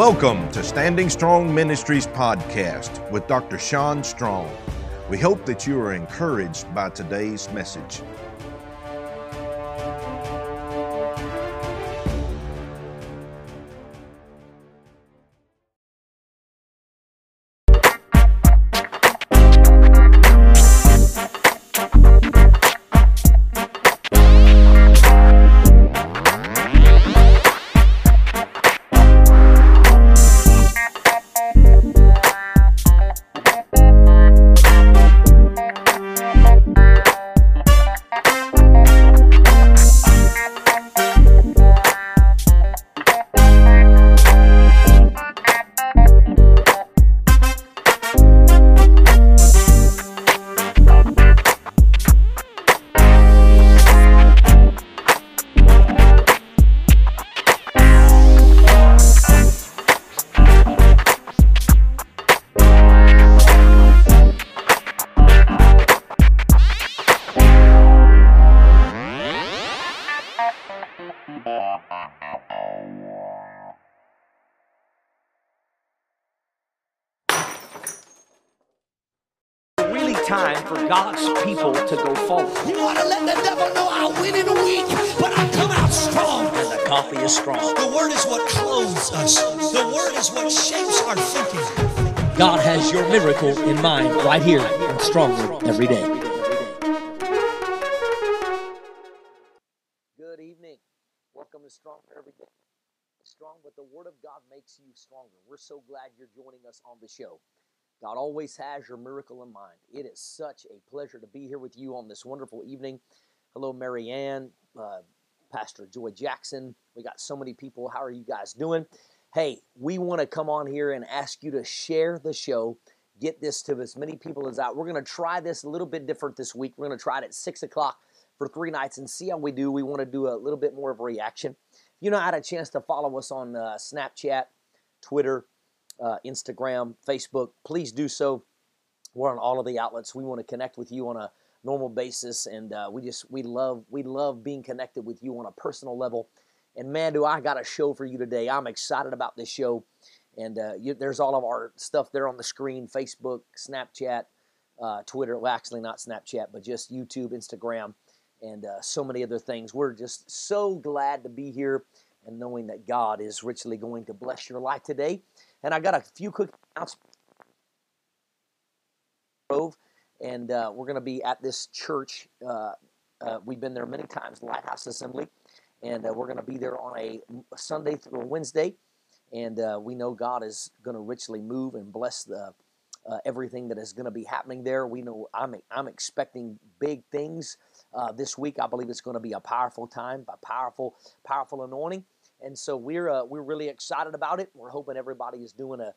Welcome to Standing Strong Ministries podcast with Dr. Sean Strong. We hope that you are encouraged by today's message. For God's people to go forward. You want to let the devil know I win in a week, but I come out strong. And the coffee is strong. The word is what clothes us. The word is what shapes our thinking. God has your miracle in mind right here and stronger every day. Good evening. Welcome to Stronger Every Day. Strong, but the Word of God makes you stronger. We're so glad you're joining us on the show. God always has your miracle in mind. It is such a pleasure to be here with you on this wonderful evening. Hello, Mary Ann, uh, Pastor Joy Jackson. We got so many people. How are you guys doing? Hey, we want to come on here and ask you to share the show. Get this to as many people as out. We're going to try this a little bit different this week. We're going to try it at 6 o'clock for three nights and see how we do. We want to do a little bit more of a reaction. If you know, had a chance to follow us on uh, Snapchat, Twitter, uh, Instagram, Facebook, please do so. We're on all of the outlets. We want to connect with you on a normal basis, and uh, we just we love we love being connected with you on a personal level. And man, do I got a show for you today! I'm excited about this show, and uh, you, there's all of our stuff there on the screen: Facebook, Snapchat, uh, Twitter. Well, actually, not Snapchat, but just YouTube, Instagram, and uh, so many other things. We're just so glad to be here and knowing that God is richly going to bless your life today. And I got a few quick announcements. And uh, we're going to be at this church. Uh, uh, we've been there many times, Lighthouse Assembly, and uh, we're going to be there on a Sunday through a Wednesday. And uh, we know God is going to richly move and bless the uh, everything that is going to be happening there. We know I'm I'm expecting big things this week. I believe it's going to be a powerful time, a powerful powerful anointing and so we're uh, we're really excited about it. We're hoping everybody is doing a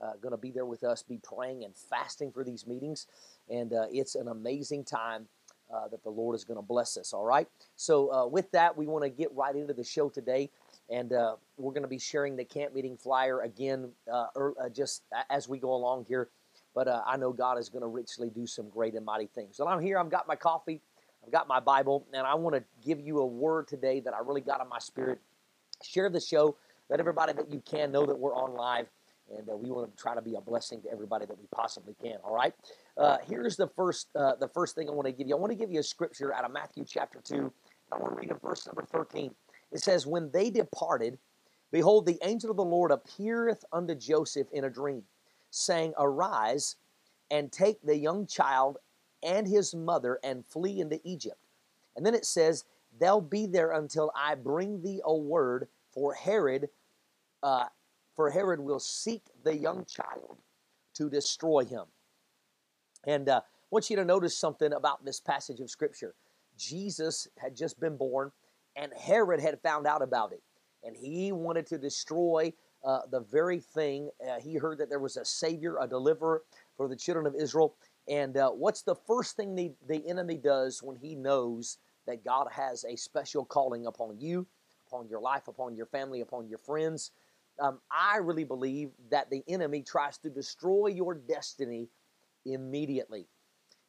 uh, going to be there with us, be praying and fasting for these meetings, and uh, it's an amazing time uh, that the Lord is going to bless us. All right. So uh, with that, we want to get right into the show today, and uh, we're going to be sharing the camp meeting flyer again, er, just as we go along here. But I know God is going to richly do some great and mighty things. And I'm here. I've got my coffee. I've got my Bible, and I want to give you a word today that I really got in my spirit share the show. Let everybody that you can know that we're on live, and uh, we want to try to be a blessing to everybody that we possibly can. All right. Uh, here's the first uh, the first thing I want to give you. I want to give you a scripture out of Matthew chapter two. I want to read in verse number thirteen. It says, "When they departed, behold, the angel of the Lord appeareth unto Joseph in a dream, saying, Arise and take the young child and his mother and flee into Egypt." And then it says, they'll be there until I bring thee a word for Herod. Uh, for Herod will seek the young child to destroy him. And uh, I want you to notice something about this passage of Scripture. Jesus had just been born, and Herod had found out about it. And he wanted to destroy uh, the very thing. Uh, he heard that there was a Savior, a deliverer for the children of Israel. And uh, what's the first thing the, the enemy does when he knows that God has a special calling upon you, upon your life, upon your family, upon your friends. Um, I really believe that the enemy tries to destroy your destiny immediately.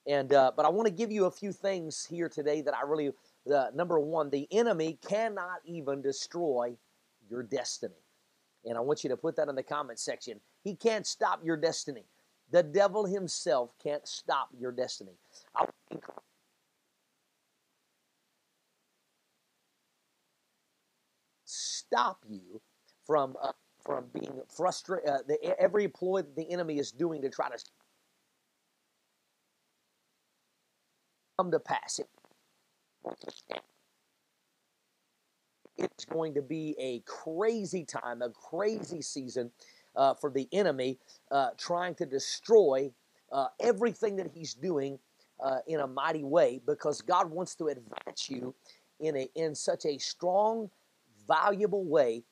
And uh, but I want to give you a few things here today that I really. Uh, number one, the enemy cannot even destroy your destiny. And I want you to put that in the comment section. He can't stop your destiny. The devil himself can't stop your destiny. I stop you from uh, from being frustrated. Uh, every ploy that the enemy is doing to try to come to pass. it. It's going to be a crazy time, a crazy season uh, for the enemy uh, trying to destroy uh, everything that he's doing uh, in a mighty way because God wants to advance you in a in such a strong, valuable way.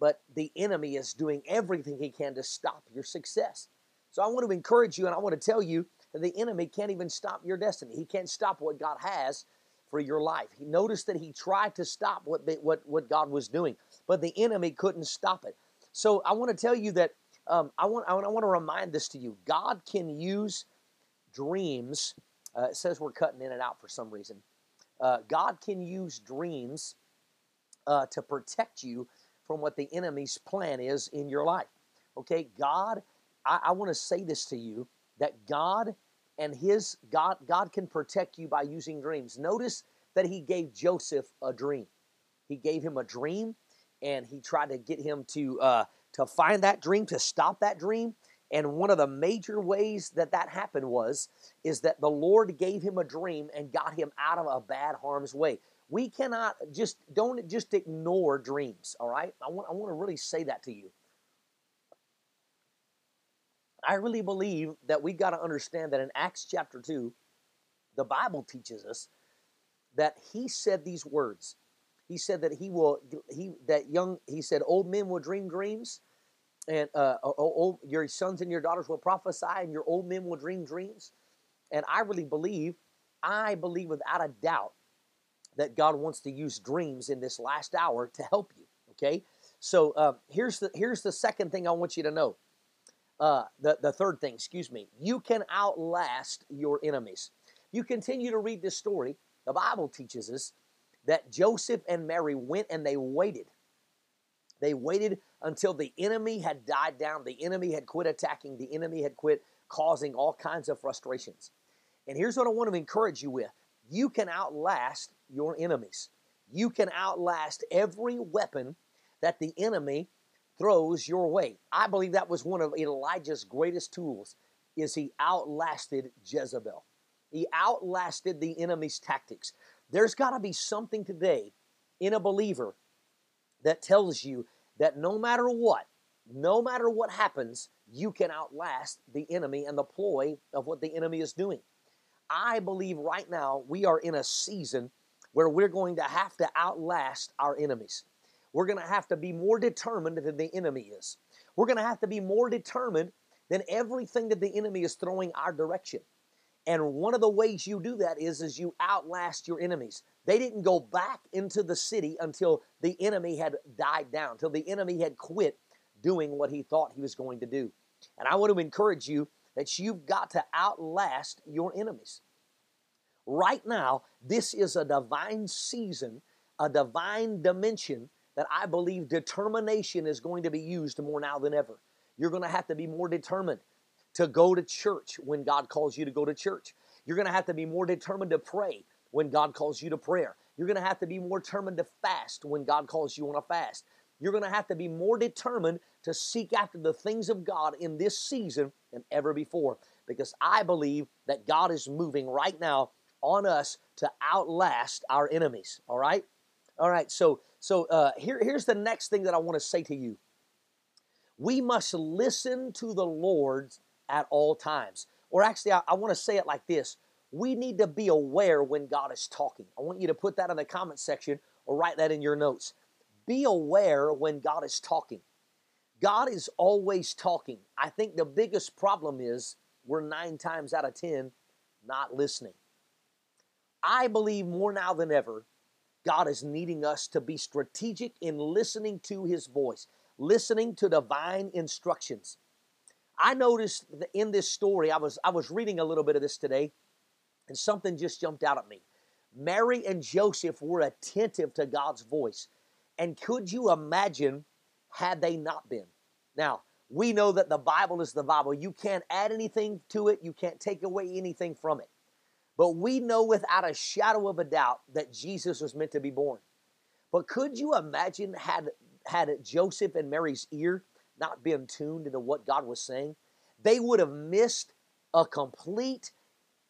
But the enemy is doing everything he can to stop your success. So I want to encourage you, and I want to tell you that the enemy can't even stop your destiny. He can't stop what God has for your life. He noticed that he tried to stop what, what, what God was doing, but the enemy couldn't stop it. So I want to tell you that um, I, want, I, want, I want to remind this to you. God can use dreams. Uh, it says we're cutting in and out for some reason. Uh, God can use dreams uh, to protect you from what the enemy's plan is in your life. Okay, God, I, I want to say this to you that God and his God God can protect you by using dreams. Notice that he gave Joseph a dream. He gave him a dream, and he tried to get him to uh, to find that dream, to stop that dream. And one of the major ways that that happened was is that the Lord gave him a dream and got him out of a bad harm's way. We cannot just don't just ignore dreams. All right, I want I want to really say that to you. I really believe that we've got to understand that in Acts chapter 2, the Bible teaches us that he said these words. He said that he will he that young he said old men will dream dreams and uh, old, your sons and your daughters will prophesy and your old men will dream dreams. And I really believe, I believe without a doubt that God wants to use dreams in this last hour to help you. Okay, so uh, here's the here's the second thing I want you to know uh, the, the third thing, excuse me, you can outlast your enemies. You continue to read this story, the Bible teaches us that Joseph and Mary went and they waited. They waited until the enemy had died down, the enemy had quit attacking, the enemy had quit causing all kinds of frustrations. And here's what I want to encourage you with you can outlast your enemies. You can outlast every weapon that the enemy throws your way. I believe that was one of Elijah's greatest tools is he outlasted Jezebel. He outlasted the enemy's tactics. There's got to be something today in a believer that tells you that no matter what, no matter what happens, you can outlast the enemy and the ploy of what the enemy is doing. I believe right now we are in a season where we're going to have to outlast our enemies. We're going to have to be more determined than the enemy is. We're going to have to be more determined than everything that the enemy is throwing our direction. And one of the ways you do that is, is you outlast your enemies. They didn't go back into the city until the enemy had died down, until the enemy had quit doing what he thought he was going to do. And I want to encourage you that you've got to outlast your enemies. Right now, this is a divine season, a divine dimension that I believe determination is going to be used more now than ever. You're going to have to be more determined to go to church when God calls you to go to church. You're going to have to be more determined to pray when God calls you to prayer. You're going to have to be more determined to fast when God calls you on a fast. You're going to have to be more determined to seek after the things of God in this season than ever before because I believe that God is moving right now on us to outlast our enemies. All right? All right, so so uh, here, here's the next thing that I want to say to you. We must listen to the Lord at all times. Or actually, I, I want to say it like this we need to be aware when God is talking. I want you to put that in the comment section or write that in your notes. Be aware when God is talking. God is always talking. I think the biggest problem is we're nine times out of ten not listening. I believe more now than ever God is needing us to be strategic in listening to His voice, listening to divine instructions. I noticed in this story, I was, I was reading a little bit of this today, and something just jumped out at me. Mary and Joseph were attentive to God's voice. And could you imagine had they not been. Now, we know that the Bible is the Bible. You can't add anything to it, you can't take away anything from it. But we know without a shadow of a doubt that Jesus was meant to be born. But could you imagine had had Joseph and Mary's ear not been tuned into what God was saying? They would have missed a complete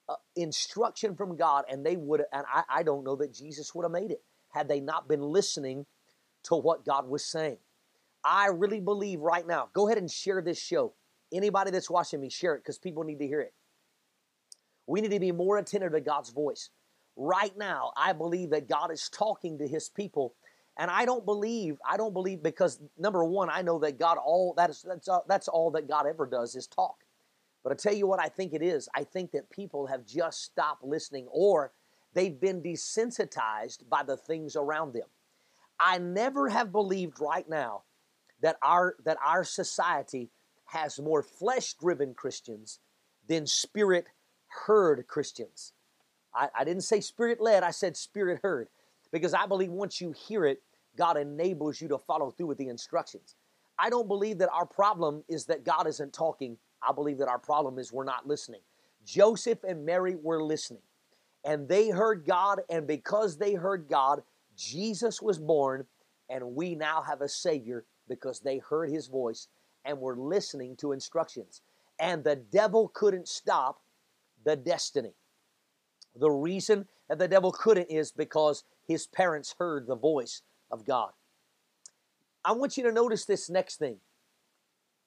uh, instruction from God, and they would. And I, I don't know that Jesus would have made it had they not been listening to what God was saying. I really believe right now. Go ahead and share this show. Anybody that's watching me, share it because people need to hear it. We need to be more attentive to God's voice. Right now, I believe that God is talking to his people. And I don't believe, I don't believe because number one, I know that God all that's that's all, that's all that God ever does is talk. But I tell you what I think it is. I think that people have just stopped listening or they've been desensitized by the things around them. I never have believed right now that our that our society has more flesh-driven Christians than spirit heard Christians. I, I didn't say spirit led, I said spirit heard. Because I believe once you hear it, God enables you to follow through with the instructions. I don't believe that our problem is that God isn't talking. I believe that our problem is we're not listening. Joseph and Mary were listening, and they heard God, and because they heard God, Jesus was born, and we now have a Savior because they heard His voice and were listening to instructions. And the devil couldn't stop the destiny. The reason that the devil couldn't is because his parents heard the voice of God. I want you to notice this next thing.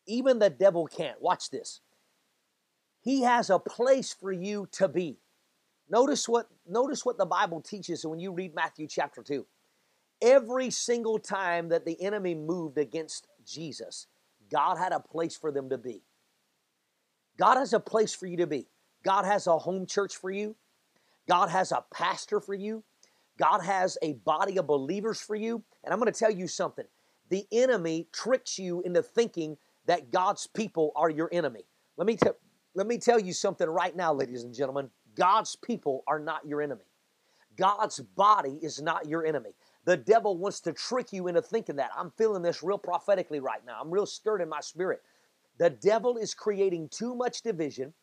Even the devil can't. Watch this. He has a place for you to be. Notice what notice what the Bible teaches when you read Matthew chapter 2. Every single time that the enemy moved against Jesus, God had a place for them to be. God has a place for you to be. God has a home church for you. God has a pastor for you. God has a body of believers for you. And I'm going to tell you something the enemy tricks you into thinking that God's people are your enemy. Let me, t- let me tell you something right now, ladies and gentlemen. God's people are not your enemy. God's body is not your enemy. The devil wants to trick you into thinking that. I'm feeling this real prophetically right now. I'm real stirred in my spirit. The devil is creating too much division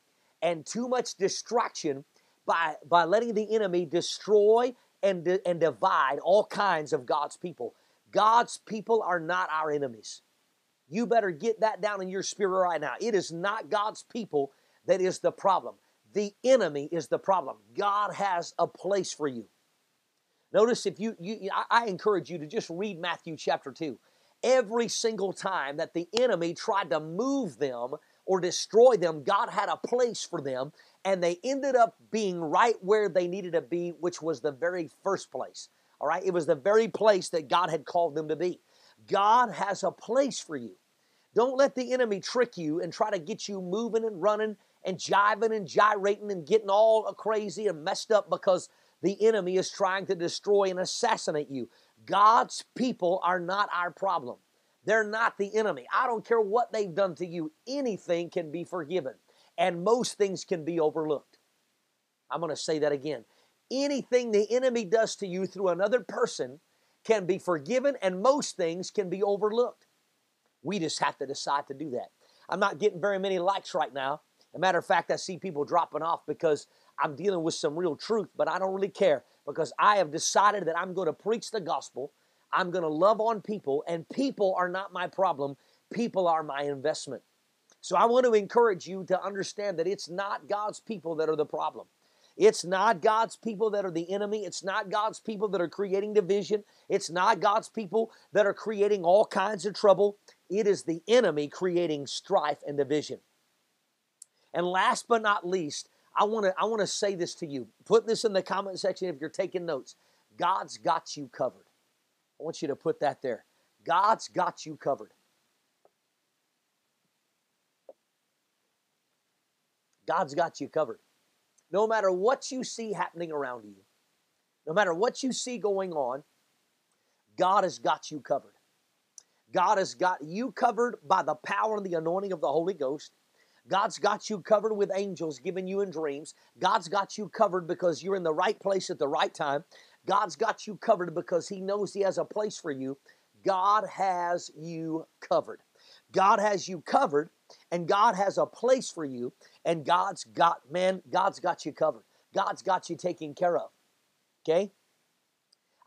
and too much distraction by, by letting the enemy destroy and, and divide all kinds of God's people. God's people are not our enemies. You better get that down in your spirit right now. It is not God's people that is the problem. The enemy is the problem. God has a place for you. Notice if you, you I encourage you to just read Matthew chapter 2. Every single time that the enemy tried to move them or destroy them, God had a place for them and they ended up being right where they needed to be, which was the very first place. All right, it was the very place that God had called them to be. God has a place for you. Don't let the enemy trick you and try to get you moving and running and jiving and gyrating and getting all crazy and messed up because the enemy is trying to destroy and assassinate you. God's people are not our problem. They're not the enemy. I don't care what they've done to you, anything can be forgiven and most things can be overlooked. I'm going to say that again. Anything the enemy does to you through another person can be forgiven, and most things can be overlooked. We just have to decide to do that. I'm not getting very many likes right now. As a matter of fact, I see people dropping off because I'm dealing with some real truth, but I don't really care because I have decided that I'm going to preach the gospel. I'm going to love on people, and people are not my problem. People are my investment. So I want to encourage you to understand that it's not God's people that are the problem. It's not God's people that are the enemy. It's not God's people that are creating division. It's not God's people that are creating all kinds of trouble. It is the enemy creating strife and division. And last but not least, I want to I want to say this to you. Put this in the comment section if you're taking notes. God's got you covered. I want you to put that there. God's got you covered. God's got you covered. No matter what you see happening around you, no matter what you see going on, God has got you covered. God has got you covered by the power and the anointing of the Holy Ghost. God's got you covered with angels giving you in dreams. God's got you covered because you're in the right place at the right time. God's got you covered because He knows He has a place for you. God has you covered. God has you covered, and God has a place for you, and God's got, man, God's got you covered. God's got you taken care of. Okay?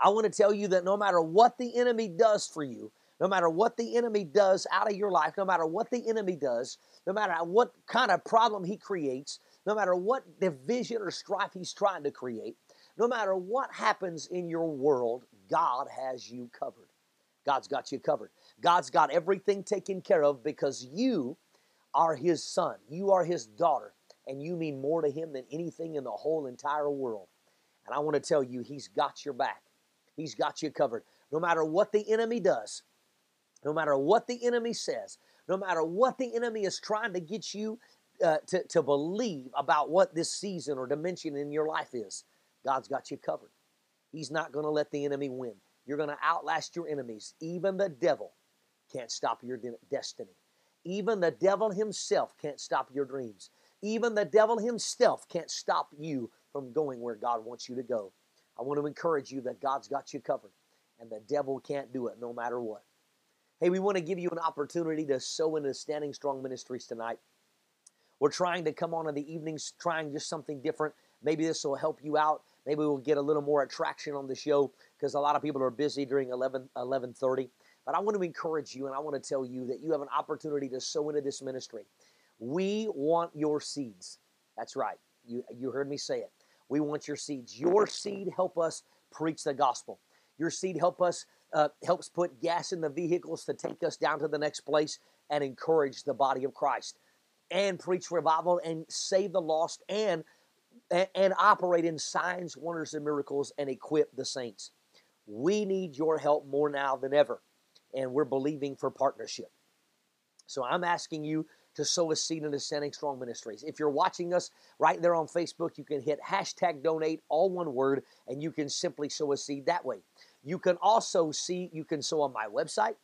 I want to tell you that no matter what the enemy does for you, no matter what the enemy does out of your life, no matter what the enemy does, no matter what kind of problem he creates, no matter what division or strife he's trying to create, no matter what happens in your world, God has you covered. God's got you covered. God's got everything taken care of because you are His son, you are His daughter, and you mean more to Him than anything in the whole entire world. And I want to tell you, He's got your back. He's got you covered. No matter what the enemy does, no matter what the enemy says, no matter what the enemy is trying to get you uh, to, to believe about what this season or dimension in your life is, God's got you covered. He's not going to let the enemy win. You're going to outlast your enemies. Even the devil can't stop your de- destiny. Even the devil himself can't stop your dreams. Even the devil himself can't stop you from going where God wants you to go. I want to encourage you that God's got you covered and the devil can't do it no matter what. Hey, we want to give you an opportunity to sow into Standing Strong Ministries tonight. We're trying to come on in the evenings, trying just something different. Maybe this will help you out. Maybe we'll get a little more attraction on the show because a lot of people are busy during 11, 1130. But I want to encourage you and I want to tell you that you have an opportunity to sow into this ministry. We want your seeds. That's right. You, you heard me say it. We want your seeds. Your seed help us preach the gospel. Your seed help us uh, helps put gas in the vehicles to take us down to the next place and encourage the body of Christ and preach revival and save the lost and and, operate in signs, wonders, and miracles and equip the saints. We need your help more now than ever, and we're believing for partnership. So I'm asking you to sow a seed into Standing Strong Ministries. If you're watching us right there on Facebook, you can hit hashtag donate, all one word, and you can simply sow a seed that way. You can also see, you can sow on my website.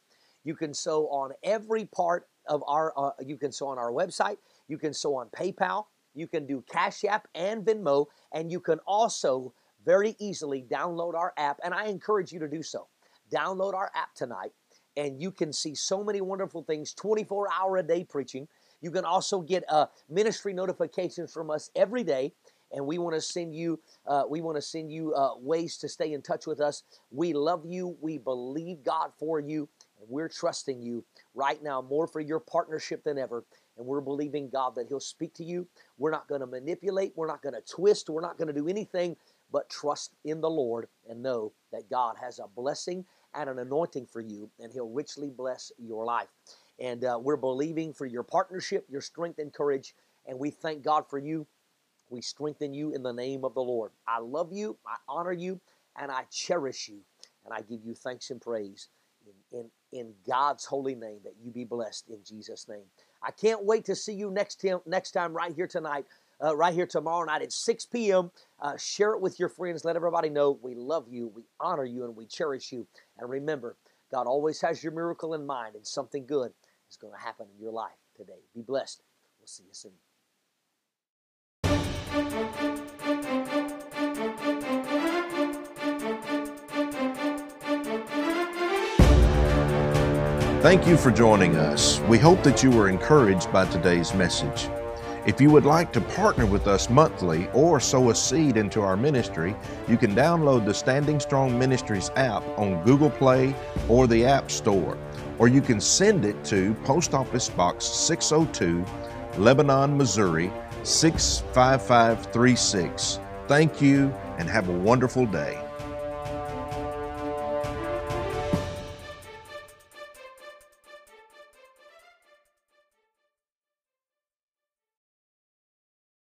You can sow on every part of our, uh, you can sow on our website. You can sow on PayPal. You can do Cash App and Venmo, and you can also very easily download our app, and I encourage you to do so. Download our app tonight, and you can see so many wonderful things 24 hour a day preaching. You can also get uh, ministry notifications from us every day and we want to send you uh, we want to send you uh, ways to stay in touch with us. We love you. We believe god for you and we're trusting you right now more for your partnership than ever. And we're believing god that he'll speak to you. We're not going to manipulate. We're not going to twist. We're not going to do anything but trust in the lord and know that god has a blessing and an anointing for you and he'll richly bless your life. And uh, we're believing for your partnership your strength and courage and we thank god for you we strengthen you in the name of the Lord. I love you, I honor you, and I cherish you. And I give you thanks and praise in, in, in God's holy name that you be blessed in Jesus' name. I can't wait to see you next time, next time right here tonight, uh, right here tomorrow night at 6 p.m. Uh, share it with your friends. Let everybody know we love you, we honor you, and we cherish you. And remember, God always has your miracle in mind, and something good is going to happen in your life today. Be blessed. We'll see you soon. Thank you for joining us. We hope that you were encouraged by today's message. If you would like to partner with us monthly or sow a seed into our ministry, you can download the Standing Strong Ministries app on Google Play or the App Store, or you can send it to Post Office Box 602, Lebanon, Missouri 65536. Thank you and have a wonderful day.